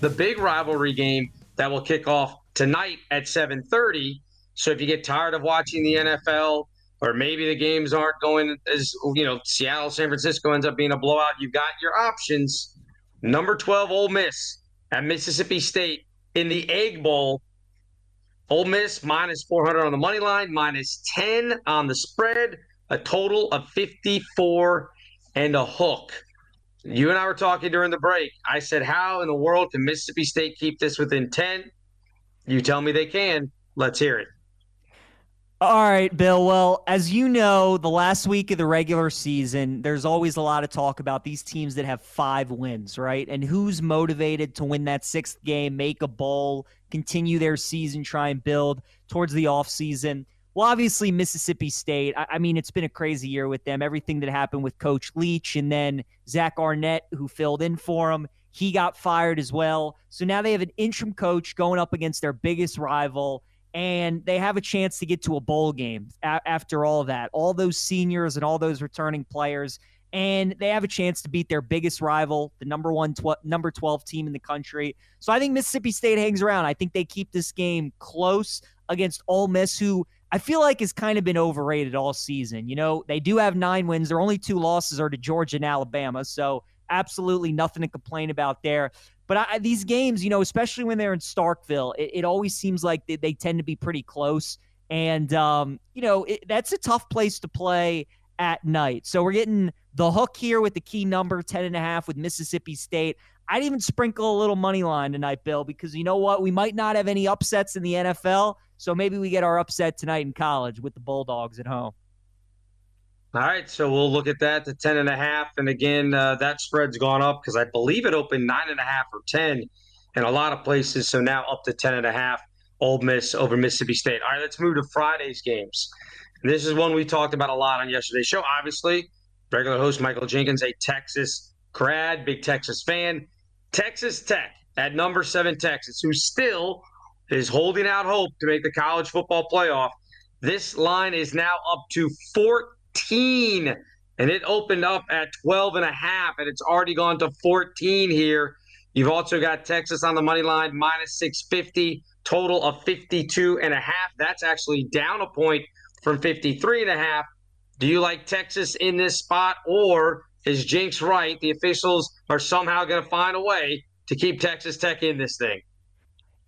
the big rivalry game that will kick off tonight at 7:30. So if you get tired of watching the NFL or maybe the games aren't going as you know, Seattle San Francisco ends up being a blowout, you've got your options. Number 12 Ole Miss at Mississippi State in the Egg Bowl Ole Miss minus 400 on the money line, minus 10 on the spread, a total of 54 and a hook. You and I were talking during the break. I said, How in the world can Mississippi State keep this within 10? You tell me they can. Let's hear it. All right, Bill. Well, as you know, the last week of the regular season, there's always a lot of talk about these teams that have five wins, right? And who's motivated to win that sixth game, make a bowl, continue their season, try and build towards the offseason. Well, obviously, Mississippi State, I, I, mean, it's been a crazy year with them. Everything that happened with Coach Leach and then Zach Arnett, who filled in for him, he got fired as well. So now they have an interim coach going up against their biggest rival, and they have a chance to get to a bowl game a- after all that. All those seniors and all those returning players and they have a chance to beat their biggest rival, the number one, tw- number 12 team in the country. So I think Mississippi State hangs around. I think they keep this game close against Ole Miss, who I feel like has kind of been overrated all season. You know, they do have nine wins. Their only two losses are to Georgia and Alabama. So absolutely nothing to complain about there. But I, these games, you know, especially when they're in Starkville, it, it always seems like they, they, tend to be pretty close. And, um, you know, it, that's a tough place to play at night. So we're getting the hook here with the key number 10 and a half with Mississippi State. I'd even sprinkle a little money line tonight, Bill, because you know what? We might not have any upsets in the NFL. So maybe we get our upset tonight in college with the Bulldogs at home. All right, so we'll look at that to 10 and a half. And again, uh, that spread's gone up because I believe it opened nine and a half or 10 in a lot of places. So now up to 10 and a half, Ole Miss over Mississippi State. All right, let's move to Friday's games. This is one we talked about a lot on yesterday's show. Obviously, regular host Michael Jenkins, a Texas grad, big Texas fan. Texas Tech at number seven, Texas, who still is holding out hope to make the college football playoff. This line is now up to 14, and it opened up at 12 and a half, and it's already gone to 14 here. You've also got Texas on the money line, minus 650, total of 52 and a half. That's actually down a point from 53 and a half. Do you like Texas in this spot, or is Jinx right? The officials are somehow going to find a way to keep Texas Tech in this thing.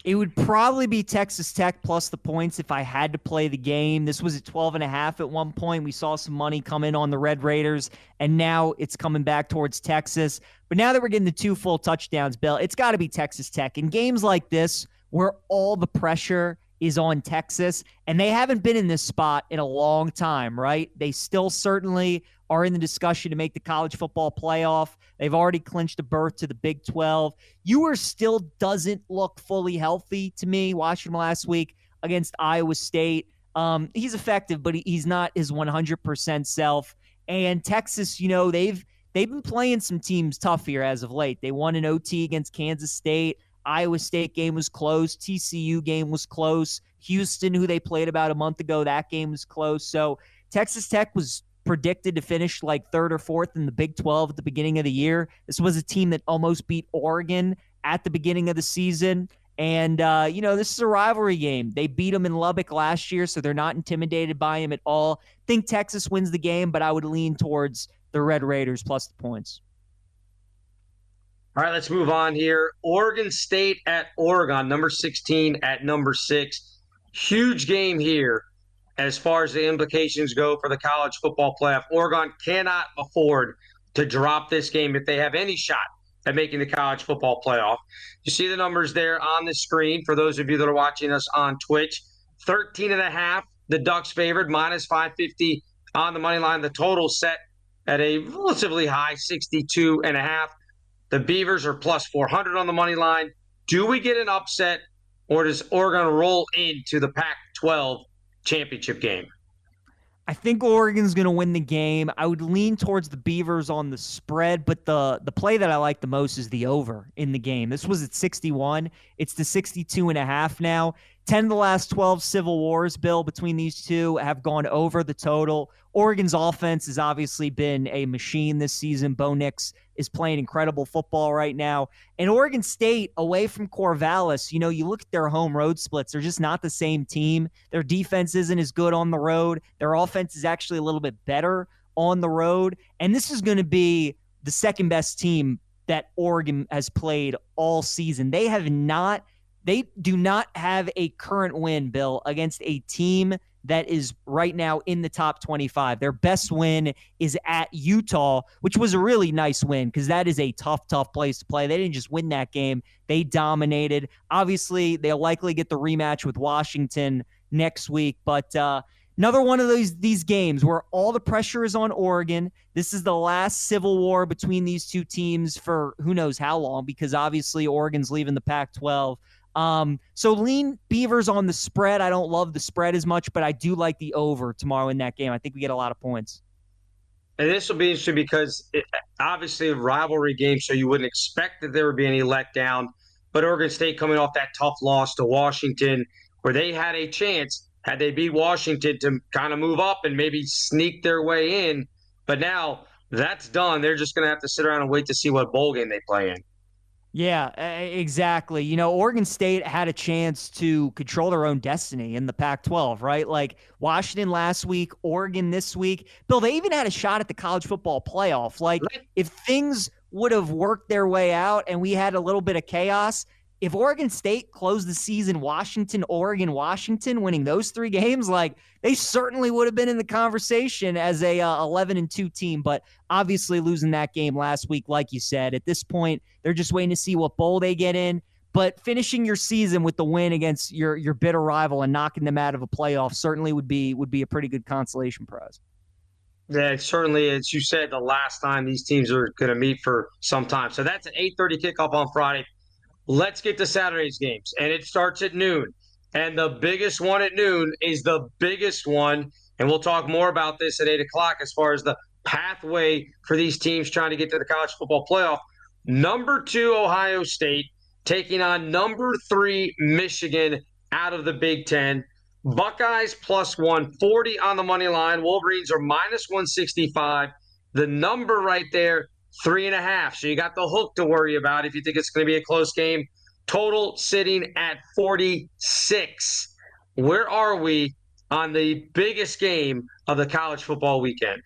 It would probably be Texas Tech plus the points if I had to play the game. This was at 12 and a half at one point. We saw some money come in on the Red Raiders, and now it's coming back towards Texas. But now that we're getting the two full touchdowns, Bill, it's got to be Texas Tech. In games like this, where all the pressure is on Texas, and they haven't been in this spot in a long time, right? They still certainly are in the discussion to make the college football playoff. They've already clinched a berth to the Big 12. Ewers still doesn't look fully healthy to me. Watching him last week against Iowa State. Um, he's effective, but he's not his 100% self. And Texas, you know, they've they've been playing some teams tough here as of late. They won an OT against Kansas State. Iowa State game was close. TCU game was close. Houston, who they played about a month ago, that game was close. So Texas Tech was predicted to finish like third or fourth in the Big 12 at the beginning of the year. This was a team that almost beat Oregon at the beginning of the season. And, uh, you know, this is a rivalry game. They beat them in Lubbock last year, so they're not intimidated by him at all. Think Texas wins the game, but I would lean towards the Red Raiders plus the points. All right, let's move on here. Oregon State at Oregon, number 16 at number six. Huge game here as far as the implications go for the college football playoff. Oregon cannot afford to drop this game if they have any shot at making the college football playoff. You see the numbers there on the screen for those of you that are watching us on Twitch. 13 and a half, the Ducks favored, minus 550 on the money line. The total set at a relatively high 62 and a half. The Beavers are plus 400 on the money line. Do we get an upset or does Oregon roll into the Pac 12 championship game? I think Oregon's going to win the game. I would lean towards the Beavers on the spread, but the the play that I like the most is the over in the game. This was at 61. It's the 62 and a half now. 10 of the last 12 Civil Wars, Bill, between these two have gone over the total. Oregon's offense has obviously been a machine this season. Bo Nix is playing incredible football right now. And Oregon State, away from Corvallis, you know, you look at their home road splits, they're just not the same team. Their defense isn't as good on the road. Their offense is actually a little bit better on the road. And this is going to be the second best team that Oregon has played all season. They have not they do not have a current win, Bill, against a team that is right now in the top 25. Their best win is at Utah, which was a really nice win because that is a tough, tough place to play. They didn't just win that game, they dominated. Obviously, they'll likely get the rematch with Washington next week, but uh, another one of these these games where all the pressure is on Oregon. This is the last civil war between these two teams for who knows how long because obviously Oregon's leaving the Pac-12. Um, so lean Beavers on the spread. I don't love the spread as much, but I do like the over tomorrow in that game. I think we get a lot of points. And this will be interesting because it, obviously a rivalry game, so you wouldn't expect that there would be any letdown. But Oregon State coming off that tough loss to Washington, where they had a chance had they beat Washington to kind of move up and maybe sneak their way in. But now that's done. They're just going to have to sit around and wait to see what bowl game they play in. Yeah, exactly. You know, Oregon State had a chance to control their own destiny in the Pac 12, right? Like Washington last week, Oregon this week. Bill, they even had a shot at the college football playoff. Like, if things would have worked their way out and we had a little bit of chaos, if Oregon State closed the season Washington, Oregon, Washington, winning those three games, like they certainly would have been in the conversation as a uh, 11 and 2 team. But obviously, losing that game last week, like you said, at this point, they're just waiting to see what bowl they get in. But finishing your season with the win against your your bitter rival and knocking them out of a playoff certainly would be would be a pretty good consolation prize. Yeah, certainly, as you said, the last time these teams are going to meet for some time. So that's an 8:30 kickoff on Friday. Let's get to Saturday's games, and it starts at noon. And the biggest one at noon is the biggest one. And we'll talk more about this at 8 o'clock as far as the pathway for these teams trying to get to the college football playoff. Number two, Ohio State, taking on number three, Michigan out of the Big Ten. Buckeyes plus 140 on the money line. Wolverines are minus 165. The number right there three and a half. So you got the hook to worry about if you think it's going to be a close game. Total sitting at 46. Where are we on the biggest game of the college football weekend?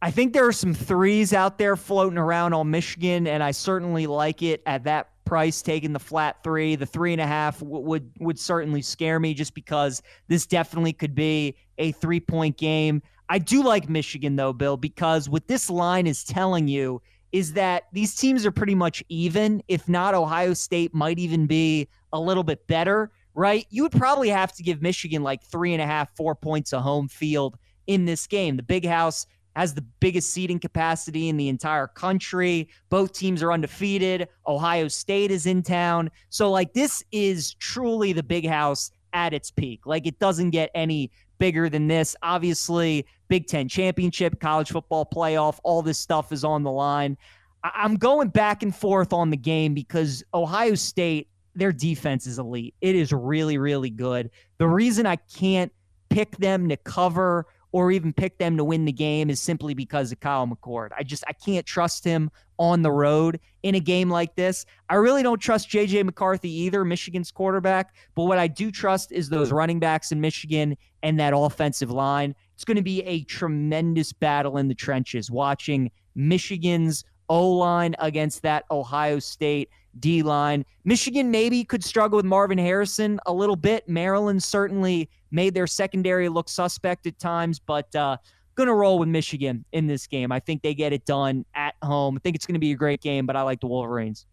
I think there are some threes out there floating around on Michigan, and I certainly like it at that price. Taking the flat three, the three and a half w- would would certainly scare me, just because this definitely could be a three point game. I do like Michigan though, Bill, because what this line is telling you is that these teams are pretty much even. If not, Ohio State might even be a little bit better, right? You would probably have to give Michigan like three and a half, four points of home field in this game. The big house has the biggest seating capacity in the entire country. Both teams are undefeated. Ohio State is in town. So, like, this is truly the big house at its peak. Like, it doesn't get any bigger than this. Obviously, Big Ten championship, college football playoff, all this stuff is on the line. I- am going back and forth on the game because Ohio State, their defense is elite. It is really, really good. The reason I can't pick them to cover or even pick them to win the game is simply because of Kyle McCord. I just I can't trust him on the road in a game like this. I really don't trust JJ McCarthy either, Michigan's quarterback, but what I do trust is those running backs in Michigan and that offensive line. It's going to be a tremendous battle in the trenches watching Michigan's O line against that Ohio State D line. Michigan maybe could struggle with Marvin Harrison a little bit. Maryland certainly made their secondary look suspect at times, but uh, going to roll with Michigan in this game. I think they get it done at home. I think it's going to be a great game, but I like the Wolverines.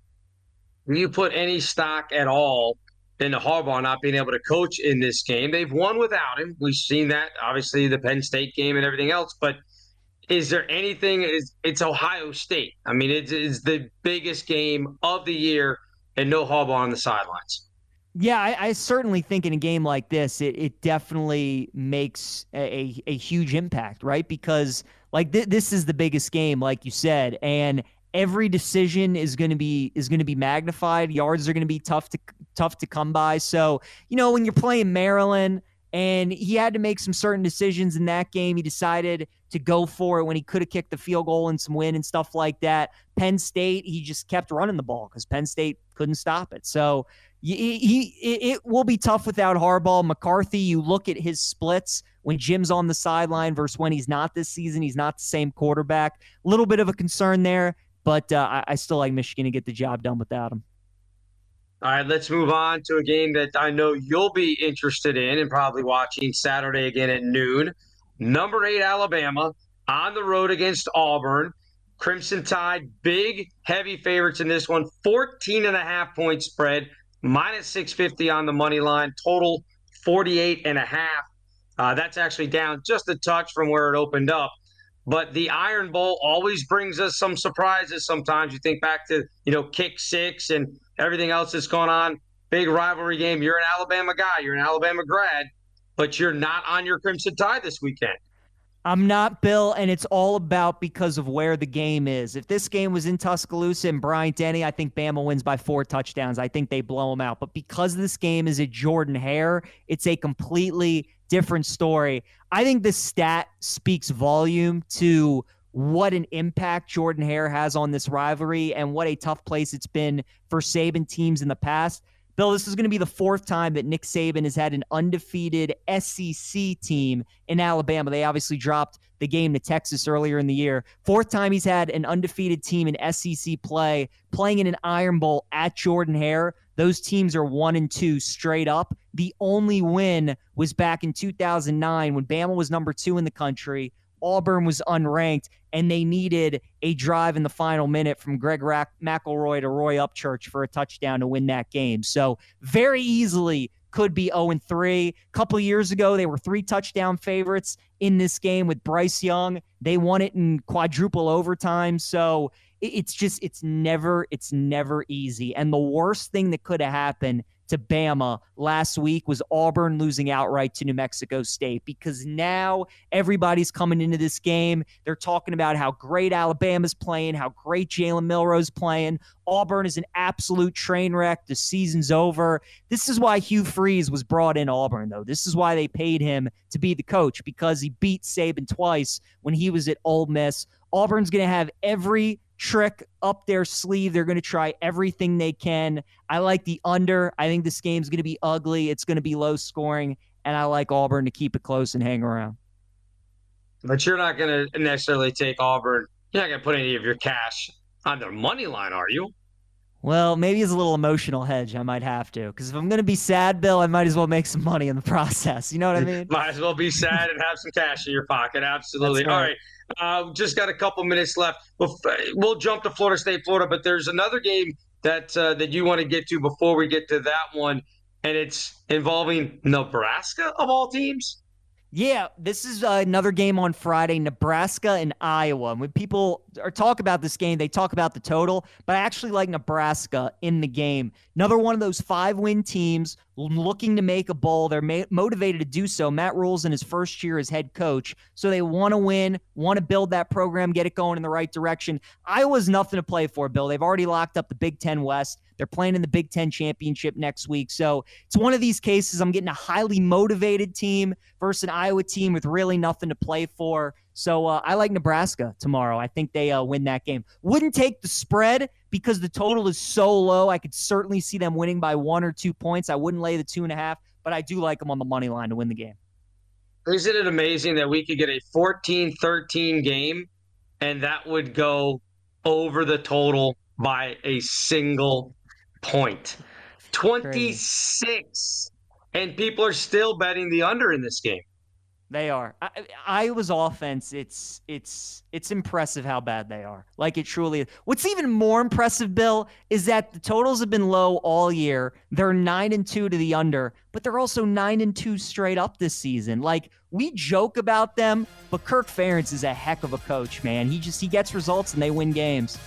Do You put any stock at all into Harbaugh not being able to coach in this game. They've won without him. We've seen that, obviously, the Penn State game and everything else. But is there anything? Is it's Ohio State? I mean, it is the biggest game of the year, and no Harbaugh on the sidelines. Yeah, I, I, certainly think in a game like this, it, it definitely makes a, a, huge impact, right? Because like th- this is the biggest game, like you said, and every decision is going to be is going to be magnified. Yards are going to be tough to tough to come by. So you know when you're playing Maryland, and he had to make some certain decisions in that game. He decided to go for it when he could have kicked the field goal and some win and stuff like that. Penn State, he just kept running the ball because Penn State couldn't stop it. So he, he it will be tough without Harbaugh. McCarthy, you look at his splits when Jim's on the sideline versus when he's not this season. He's not the same quarterback. A little bit of a concern there, but uh, I, I still like Michigan to get the job done without him. All right, let's move on to a game that I know you'll be interested in and probably watching Saturday again at noon. Number eight, Alabama on the road against Auburn. Crimson Tide, big, heavy favorites in this one. 14 and a half point spread, minus 650 on the money line, total 48 and a half. Uh, that's actually down just a touch from where it opened up. But the Iron Bowl always brings us some surprises. Sometimes you think back to, you know, kick six and everything else that's going on. Big rivalry game. You're an Alabama guy, you're an Alabama grad, but you're not on your Crimson Tide this weekend. I'm not Bill, and it's all about because of where the game is. If this game was in Tuscaloosa and Bryant Denny, I think Bama wins by four touchdowns. I think they blow them out. But because this game is at Jordan Hare, it's a completely different story. I think the stat speaks volume to what an impact Jordan Hare has on this rivalry and what a tough place it's been for Saban teams in the past. Bill, this is going to be the fourth time that Nick Saban has had an undefeated SEC team in Alabama. They obviously dropped the game to Texas earlier in the year. Fourth time he's had an undefeated team in SEC play, playing in an Iron Bowl at Jordan Hare. Those teams are one and two straight up. The only win was back in 2009 when Bama was number two in the country. Auburn was unranked, and they needed a drive in the final minute from Greg Rack- McElroy to Roy Upchurch for a touchdown to win that game. So very easily could be 0 3. A couple years ago, they were three touchdown favorites in this game with Bryce Young. They won it in quadruple overtime. So it's just, it's never, it's never easy. And the worst thing that could have happened to Bama last week was Auburn losing outright to New Mexico State because now everybody's coming into this game. They're talking about how great Alabama's playing, how great Jalen Milroe's playing. Auburn is an absolute train wreck. The season's over. This is why Hugh Freeze was brought in Auburn, though. This is why they paid him to be the coach because he beat Saban twice when he was at Ole Miss. Auburn's going to have every trick up their sleeve. They're going to try everything they can. I like the under. I think this game's going to be ugly. It's going to be low scoring, and I like Auburn to keep it close and hang around. But you're not going to necessarily take Auburn. You're not going to put any of your cash on their money line, are you? Well, maybe it's a little emotional hedge. I might have to because if I'm going to be sad, Bill, I might as well make some money in the process. You know what I mean? might as well be sad and have some cash in your pocket. Absolutely. Right. All right. Uh, just got a couple minutes left. We'll, we'll jump to Florida State, Florida, but there's another game that uh, that you want to get to before we get to that one, and it's involving Nebraska of all teams. Yeah, this is uh, another game on Friday, Nebraska and Iowa. And when people are talk about this game, they talk about the total, but I actually like Nebraska in the game. Another one of those five-win teams looking to make a bowl. They're ma- motivated to do so. Matt Rhule's in his first year as head coach, so they want to win, want to build that program, get it going in the right direction. Iowa's nothing to play for, Bill. They've already locked up the Big Ten West. They're playing in the Big Ten championship next week. So it's one of these cases. I'm getting a highly motivated team versus an Iowa team with really nothing to play for. So uh, I like Nebraska tomorrow. I think they uh, win that game. Wouldn't take the spread because the total is so low. I could certainly see them winning by one or two points. I wouldn't lay the two and a half, but I do like them on the money line to win the game. Isn't it amazing that we could get a 14 13 game and that would go over the total by a single point. 26. And people are still betting the under in this game. They are. I, Iowa's offense. It's it's it's impressive how bad they are. Like it truly is. What's even more impressive, Bill, is that the totals have been low all year. They're nine and two to the under, but they're also nine and two straight up this season. Like we joke about them, but Kirk Ferentz is a heck of a coach, man. He just he gets results and they win games.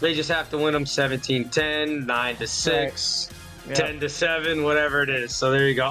They just have to win them 17-10, 9 to 6, right. 10 to 7, whatever it is. So there you go.